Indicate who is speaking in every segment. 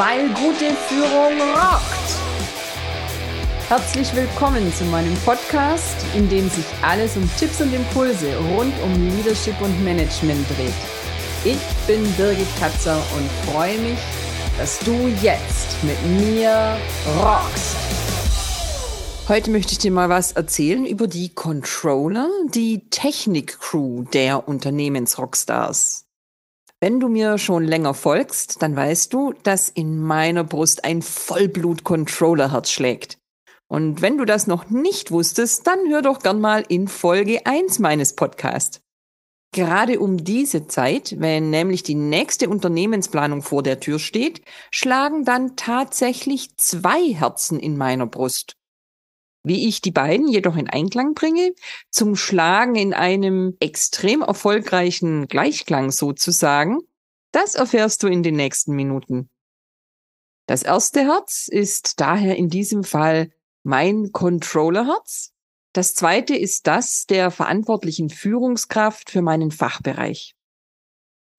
Speaker 1: weil gute Führung rockt. Herzlich willkommen zu meinem Podcast, in dem sich alles um Tipps und Impulse rund um Leadership und Management dreht. Ich bin Birgit Katzer und freue mich, dass du jetzt mit mir rockst. Heute möchte ich dir mal was erzählen über die Controller, die Technik-Crew der Unternehmensrockstars. Wenn du mir schon länger folgst, dann weißt du, dass in meiner Brust ein Vollblut-Controller-Herz schlägt. Und wenn du das noch nicht wusstest, dann hör doch gern mal in Folge 1 meines Podcasts. Gerade um diese Zeit, wenn nämlich die nächste Unternehmensplanung vor der Tür steht, schlagen dann tatsächlich zwei Herzen in meiner Brust. Wie ich die beiden jedoch in Einklang bringe, zum Schlagen in einem extrem erfolgreichen Gleichklang sozusagen, das erfährst du in den nächsten Minuten. Das erste Herz ist daher in diesem Fall mein Controllerherz. Das zweite ist das der verantwortlichen Führungskraft für meinen Fachbereich.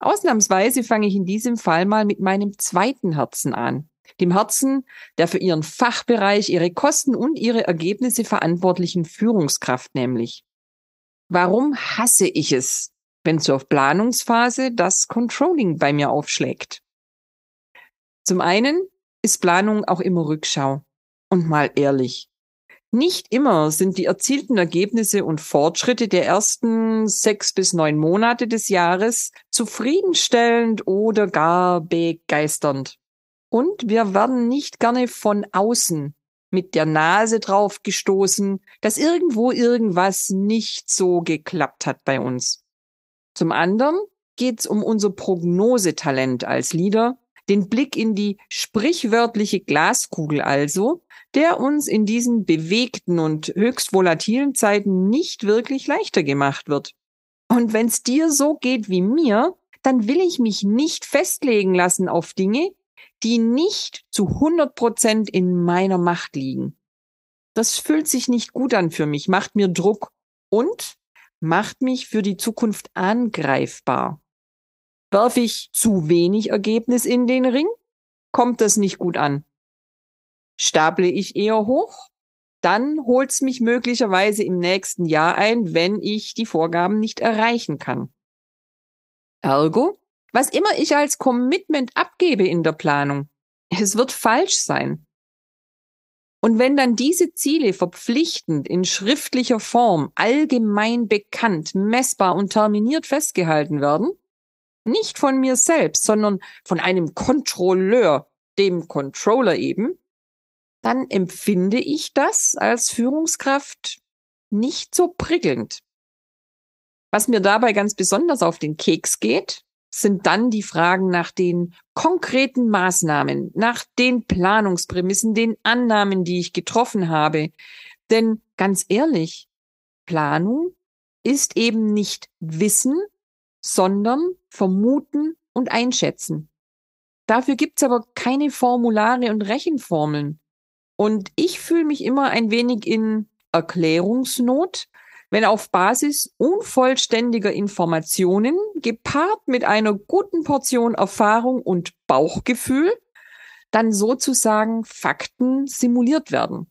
Speaker 1: Ausnahmsweise fange ich in diesem Fall mal mit meinem zweiten Herzen an dem Herzen der für ihren Fachbereich, ihre Kosten und ihre Ergebnisse verantwortlichen Führungskraft nämlich. Warum hasse ich es, wenn zur Planungsphase das Controlling bei mir aufschlägt? Zum einen ist Planung auch immer Rückschau. Und mal ehrlich. Nicht immer sind die erzielten Ergebnisse und Fortschritte der ersten sechs bis neun Monate des Jahres zufriedenstellend oder gar begeisternd. Und wir werden nicht gerne von außen mit der Nase drauf gestoßen, dass irgendwo irgendwas nicht so geklappt hat bei uns. Zum anderen geht es um unser Prognosetalent als Leader, den Blick in die sprichwörtliche Glaskugel also, der uns in diesen bewegten und höchst volatilen Zeiten nicht wirklich leichter gemacht wird. Und wenn es dir so geht wie mir, dann will ich mich nicht festlegen lassen auf Dinge, die nicht zu 100 Prozent in meiner Macht liegen. Das fühlt sich nicht gut an für mich, macht mir Druck und macht mich für die Zukunft angreifbar. Werfe ich zu wenig Ergebnis in den Ring, kommt das nicht gut an. Staple ich eher hoch, dann holt's mich möglicherweise im nächsten Jahr ein, wenn ich die Vorgaben nicht erreichen kann. Ergo was immer ich als Commitment abgebe in der Planung, es wird falsch sein. Und wenn dann diese Ziele verpflichtend in schriftlicher Form allgemein bekannt, messbar und terminiert festgehalten werden, nicht von mir selbst, sondern von einem Kontrolleur, dem Controller eben, dann empfinde ich das als Führungskraft nicht so prickelnd. Was mir dabei ganz besonders auf den Keks geht, sind dann die Fragen nach den konkreten Maßnahmen, nach den Planungsprämissen, den Annahmen, die ich getroffen habe. Denn ganz ehrlich, Planung ist eben nicht Wissen, sondern Vermuten und Einschätzen. Dafür gibt's aber keine Formulare und Rechenformeln. Und ich fühle mich immer ein wenig in Erklärungsnot, wenn auf Basis unvollständiger Informationen gepaart mit einer guten Portion Erfahrung und Bauchgefühl dann sozusagen Fakten simuliert werden.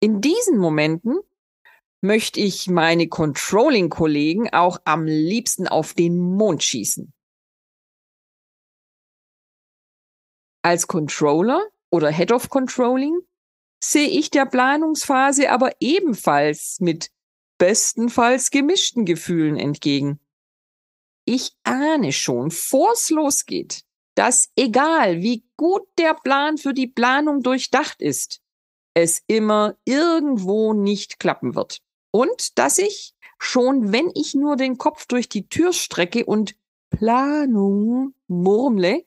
Speaker 1: In diesen Momenten möchte ich meine Controlling-Kollegen auch am liebsten auf den Mond schießen. Als Controller oder Head of Controlling sehe ich der Planungsphase aber ebenfalls mit bestenfalls gemischten Gefühlen entgegen. Ich ahne schon, vor's losgeht, dass egal wie gut der Plan für die Planung durchdacht ist, es immer irgendwo nicht klappen wird. Und dass ich, schon wenn ich nur den Kopf durch die Tür strecke und Planung murmle,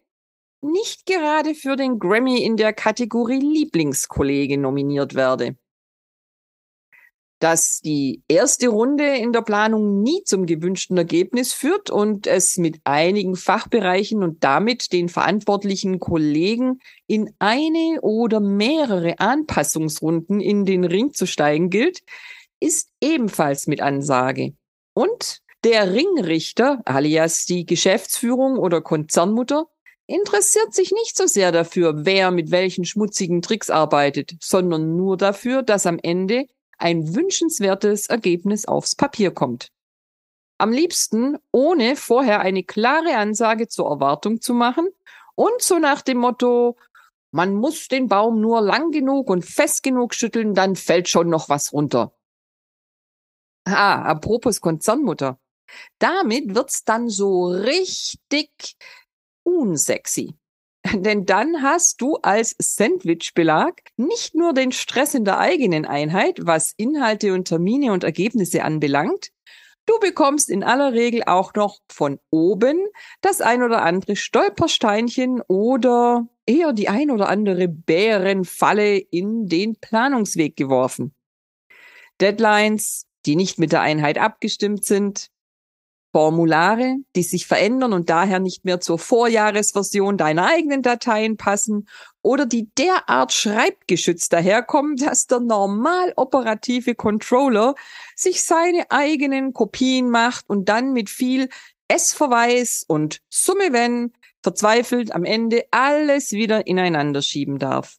Speaker 1: nicht gerade für den Grammy in der Kategorie Lieblingskollege nominiert werde. Dass die erste Runde in der Planung nie zum gewünschten Ergebnis führt und es mit einigen Fachbereichen und damit den verantwortlichen Kollegen in eine oder mehrere Anpassungsrunden in den Ring zu steigen gilt, ist ebenfalls mit Ansage. Und der Ringrichter, alias die Geschäftsführung oder Konzernmutter, interessiert sich nicht so sehr dafür, wer mit welchen schmutzigen Tricks arbeitet, sondern nur dafür, dass am Ende ein wünschenswertes Ergebnis aufs Papier kommt. Am liebsten ohne vorher eine klare Ansage zur Erwartung zu machen und so nach dem Motto, man muss den Baum nur lang genug und fest genug schütteln, dann fällt schon noch was runter. Ah, apropos Konzernmutter. Damit wird's dann so richtig unsexy. Denn dann hast du als Sandwich-Belag nicht nur den Stress in der eigenen Einheit, was Inhalte und Termine und Ergebnisse anbelangt, du bekommst in aller Regel auch noch von oben das ein oder andere Stolpersteinchen oder eher die ein oder andere Bärenfalle in den Planungsweg geworfen. Deadlines, die nicht mit der Einheit abgestimmt sind, Formulare, die sich verändern und daher nicht mehr zur Vorjahresversion deiner eigenen Dateien passen oder die derart schreibgeschützt daherkommen, dass der normal operative Controller sich seine eigenen Kopien macht und dann mit viel S-Verweis und Summe wenn verzweifelt am Ende alles wieder ineinander schieben darf.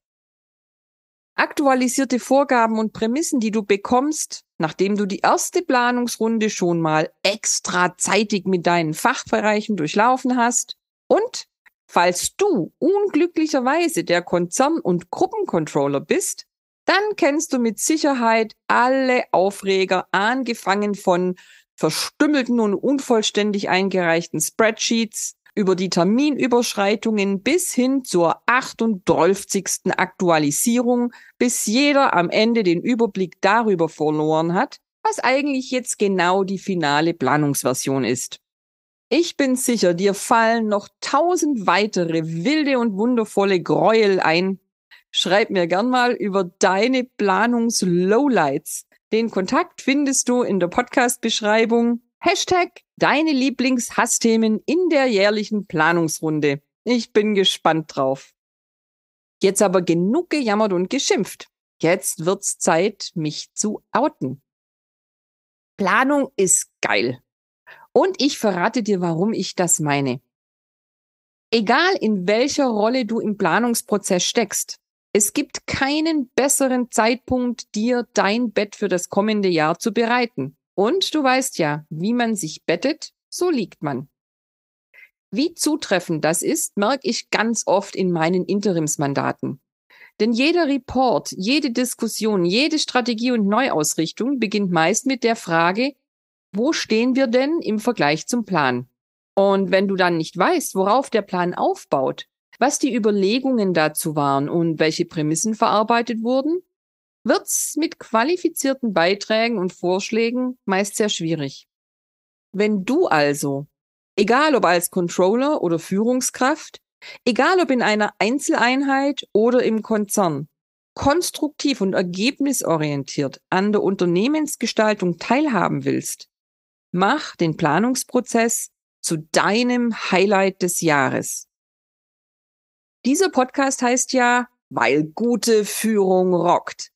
Speaker 1: Aktualisierte Vorgaben und Prämissen, die du bekommst, nachdem du die erste Planungsrunde schon mal extra zeitig mit deinen Fachbereichen durchlaufen hast. Und falls du unglücklicherweise der Konzern- und Gruppencontroller bist, dann kennst du mit Sicherheit alle Aufreger, angefangen von verstümmelten und unvollständig eingereichten Spreadsheets, über die Terminüberschreitungen bis hin zur 38. Aktualisierung, bis jeder am Ende den Überblick darüber verloren hat, was eigentlich jetzt genau die finale Planungsversion ist. Ich bin sicher, dir fallen noch tausend weitere wilde und wundervolle Gräuel ein. Schreib mir gern mal über deine Planungs-Lowlights. Den Kontakt findest du in der Podcast-Beschreibung. Hashtag deine Lieblingshassthemen in der jährlichen Planungsrunde. Ich bin gespannt drauf. Jetzt aber genug gejammert und geschimpft. Jetzt wird's Zeit, mich zu outen. Planung ist geil. Und ich verrate dir, warum ich das meine. Egal in welcher Rolle du im Planungsprozess steckst, es gibt keinen besseren Zeitpunkt, dir dein Bett für das kommende Jahr zu bereiten. Und du weißt ja, wie man sich bettet, so liegt man. Wie zutreffend das ist, merke ich ganz oft in meinen Interimsmandaten. Denn jeder Report, jede Diskussion, jede Strategie und Neuausrichtung beginnt meist mit der Frage, wo stehen wir denn im Vergleich zum Plan? Und wenn du dann nicht weißt, worauf der Plan aufbaut, was die Überlegungen dazu waren und welche Prämissen verarbeitet wurden, wird's mit qualifizierten Beiträgen und Vorschlägen meist sehr schwierig. Wenn du also, egal ob als Controller oder Führungskraft, egal ob in einer Einzeleinheit oder im Konzern, konstruktiv und ergebnisorientiert an der Unternehmensgestaltung teilhaben willst, mach den Planungsprozess zu deinem Highlight des Jahres. Dieser Podcast heißt ja, weil gute Führung rockt.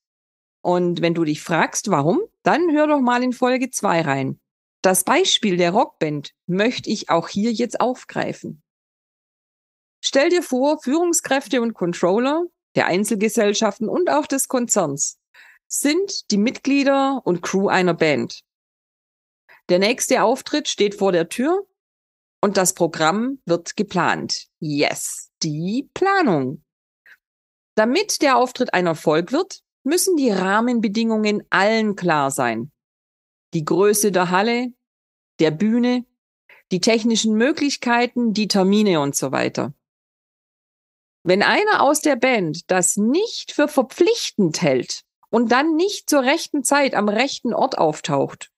Speaker 1: Und wenn du dich fragst, warum, dann hör doch mal in Folge 2 rein. Das Beispiel der Rockband möchte ich auch hier jetzt aufgreifen. Stell dir vor, Führungskräfte und Controller der Einzelgesellschaften und auch des Konzerns sind die Mitglieder und Crew einer Band. Der nächste Auftritt steht vor der Tür und das Programm wird geplant. Yes, die Planung. Damit der Auftritt ein Erfolg wird, müssen die Rahmenbedingungen allen klar sein. Die Größe der Halle, der Bühne, die technischen Möglichkeiten, die Termine und so weiter. Wenn einer aus der Band das nicht für verpflichtend hält und dann nicht zur rechten Zeit am rechten Ort auftaucht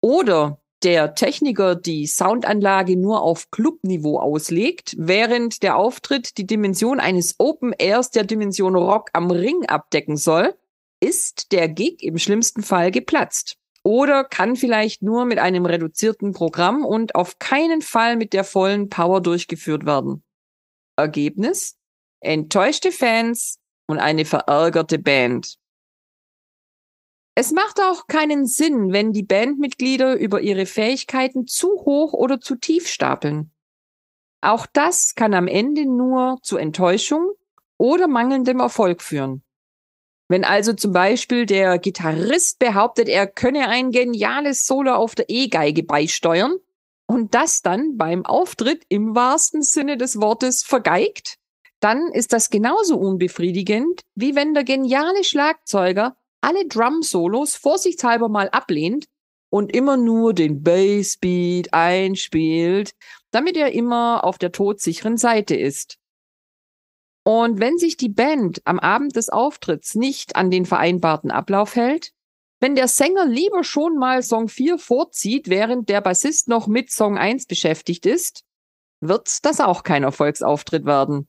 Speaker 1: oder der Techniker die Soundanlage nur auf Clubniveau auslegt, während der Auftritt die Dimension eines Open Airs der Dimension Rock am Ring abdecken soll, ist der Gig im schlimmsten Fall geplatzt. Oder kann vielleicht nur mit einem reduzierten Programm und auf keinen Fall mit der vollen Power durchgeführt werden. Ergebnis? Enttäuschte Fans und eine verärgerte Band. Es macht auch keinen Sinn, wenn die Bandmitglieder über ihre Fähigkeiten zu hoch oder zu tief stapeln. Auch das kann am Ende nur zu Enttäuschung oder mangelndem Erfolg führen. Wenn also zum Beispiel der Gitarrist behauptet, er könne ein geniales Solo auf der E-Geige beisteuern und das dann beim Auftritt im wahrsten Sinne des Wortes vergeigt, dann ist das genauso unbefriedigend, wie wenn der geniale Schlagzeuger alle Drum-Solos vorsichtshalber mal ablehnt und immer nur den Bassbeat einspielt, damit er immer auf der todsicheren Seite ist. Und wenn sich die Band am Abend des Auftritts nicht an den vereinbarten Ablauf hält, wenn der Sänger lieber schon mal Song 4 vorzieht, während der Bassist noch mit Song 1 beschäftigt ist, wird das auch kein Erfolgsauftritt werden.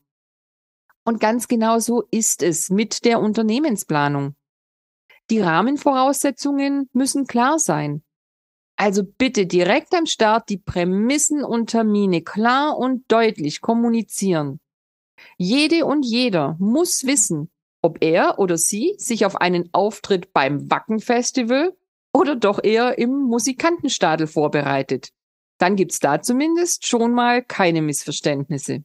Speaker 1: Und ganz genau so ist es mit der Unternehmensplanung. Die Rahmenvoraussetzungen müssen klar sein. Also bitte direkt am Start die Prämissen und Termine klar und deutlich kommunizieren. Jede und jeder muss wissen, ob er oder sie sich auf einen Auftritt beim Wacken-Festival oder doch eher im Musikantenstadel vorbereitet. Dann gibt's da zumindest schon mal keine Missverständnisse.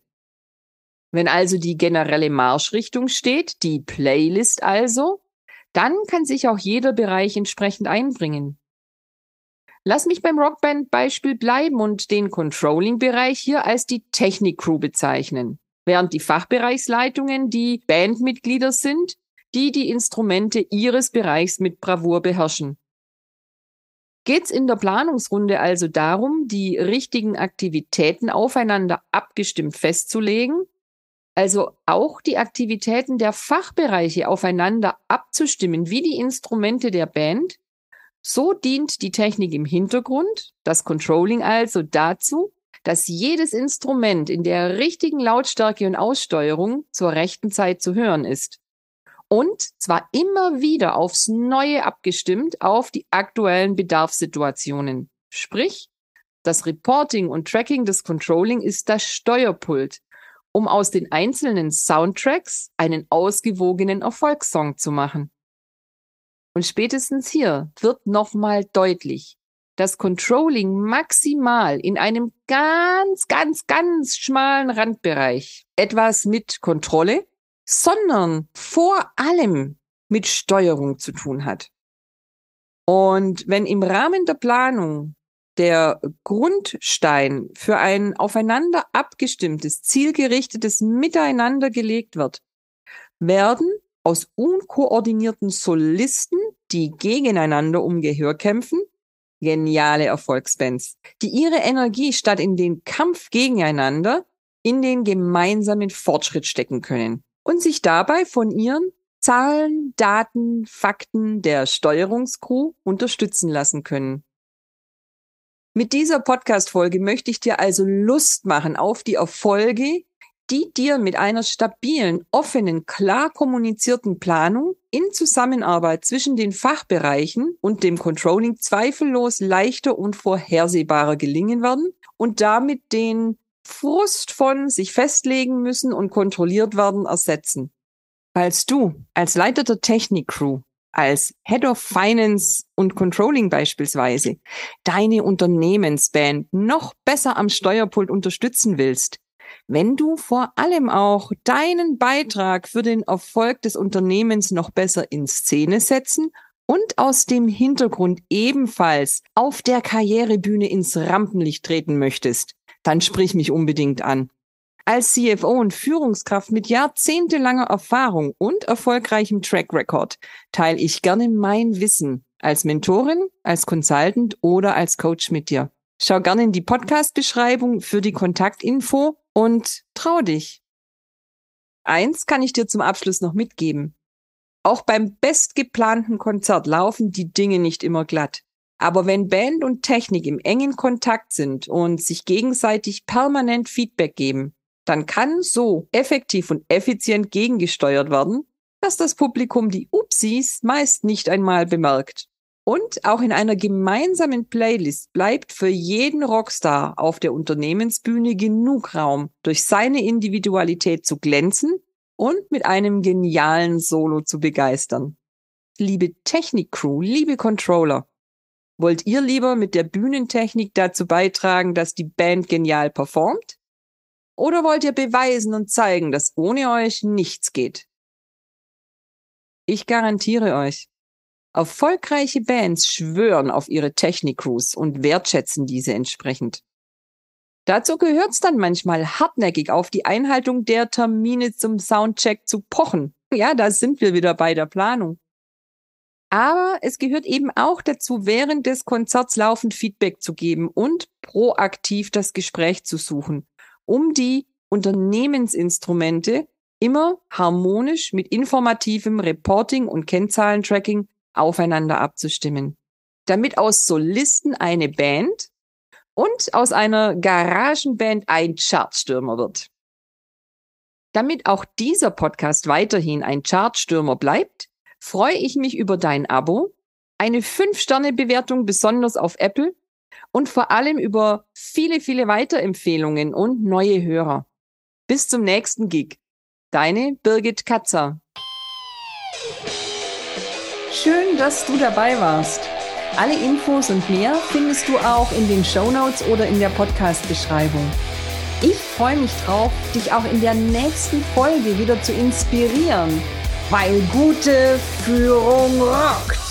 Speaker 1: Wenn also die generelle Marschrichtung steht, die Playlist also, dann kann sich auch jeder Bereich entsprechend einbringen. Lass mich beim Rockband-Beispiel bleiben und den Controlling-Bereich hier als die Technik-Crew bezeichnen, während die Fachbereichsleitungen die Bandmitglieder sind, die die Instrumente ihres Bereichs mit Bravour beherrschen. Geht's in der Planungsrunde also darum, die richtigen Aktivitäten aufeinander abgestimmt festzulegen also auch die Aktivitäten der Fachbereiche aufeinander abzustimmen, wie die Instrumente der Band. So dient die Technik im Hintergrund, das Controlling also dazu, dass jedes Instrument in der richtigen Lautstärke und Aussteuerung zur rechten Zeit zu hören ist. Und zwar immer wieder aufs Neue abgestimmt auf die aktuellen Bedarfssituationen. Sprich, das Reporting und Tracking des Controlling ist das Steuerpult, um aus den einzelnen Soundtracks einen ausgewogenen Erfolgssong zu machen. Und spätestens hier wird nochmal deutlich, dass Controlling maximal in einem ganz, ganz, ganz schmalen Randbereich etwas mit Kontrolle, sondern vor allem mit Steuerung zu tun hat. Und wenn im Rahmen der Planung der Grundstein für ein aufeinander abgestimmtes, zielgerichtetes Miteinander gelegt wird, werden aus unkoordinierten Solisten, die gegeneinander um Gehör kämpfen, geniale Erfolgsbands, die ihre Energie statt in den Kampf gegeneinander in den gemeinsamen Fortschritt stecken können und sich dabei von ihren Zahlen, Daten, Fakten der Steuerungskrew unterstützen lassen können. Mit dieser Podcast-Folge möchte ich dir also Lust machen auf die Erfolge, die dir mit einer stabilen, offenen, klar kommunizierten Planung in Zusammenarbeit zwischen den Fachbereichen und dem Controlling zweifellos leichter und vorhersehbarer gelingen werden und damit den Frust von sich festlegen müssen und kontrolliert werden ersetzen. Falls du als Leiter der Technik-Crew als Head of Finance und Controlling beispielsweise deine Unternehmensband noch besser am Steuerpult unterstützen willst, wenn du vor allem auch deinen Beitrag für den Erfolg des Unternehmens noch besser in Szene setzen und aus dem Hintergrund ebenfalls auf der Karrierebühne ins Rampenlicht treten möchtest, dann sprich mich unbedingt an. Als CFO und Führungskraft mit jahrzehntelanger Erfahrung und erfolgreichem Track Record teile ich gerne mein Wissen als Mentorin, als Consultant oder als Coach mit dir. Schau gerne in die Podcast-Beschreibung für die Kontaktinfo und trau dich. Eins kann ich dir zum Abschluss noch mitgeben. Auch beim bestgeplanten Konzert laufen die Dinge nicht immer glatt. Aber wenn Band und Technik im engen Kontakt sind und sich gegenseitig permanent Feedback geben, dann kann so effektiv und effizient gegengesteuert werden, dass das Publikum die Upsis meist nicht einmal bemerkt. Und auch in einer gemeinsamen Playlist bleibt für jeden Rockstar auf der Unternehmensbühne genug Raum, durch seine Individualität zu glänzen und mit einem genialen Solo zu begeistern. Liebe Technik-Crew, liebe Controller, wollt ihr lieber mit der Bühnentechnik dazu beitragen, dass die Band genial performt? Oder wollt ihr beweisen und zeigen, dass ohne euch nichts geht? Ich garantiere euch, erfolgreiche Bands schwören auf ihre Technik-Crews und wertschätzen diese entsprechend. Dazu gehört es dann manchmal hartnäckig auf die Einhaltung der Termine zum Soundcheck zu pochen. Ja, da sind wir wieder bei der Planung. Aber es gehört eben auch dazu, während des Konzerts laufend Feedback zu geben und proaktiv das Gespräch zu suchen, um die Unternehmensinstrumente immer harmonisch mit informativem Reporting und Kennzahlentracking aufeinander abzustimmen. Damit aus Solisten eine Band und aus einer Garagenband ein Chartstürmer wird. Damit auch dieser Podcast weiterhin ein Chartstürmer bleibt, freue ich mich über dein Abo, eine 5-Sterne-Bewertung besonders auf Apple und vor allem über viele, viele Weiterempfehlungen und neue Hörer. Bis zum nächsten Gig. Deine Birgit Katzer. Schön, dass du dabei warst. Alle Infos und mehr findest du auch in den Show Notes oder in der Podcast-Beschreibung. Ich freue mich drauf, dich auch in der nächsten Folge wieder zu inspirieren, weil gute Führung rockt.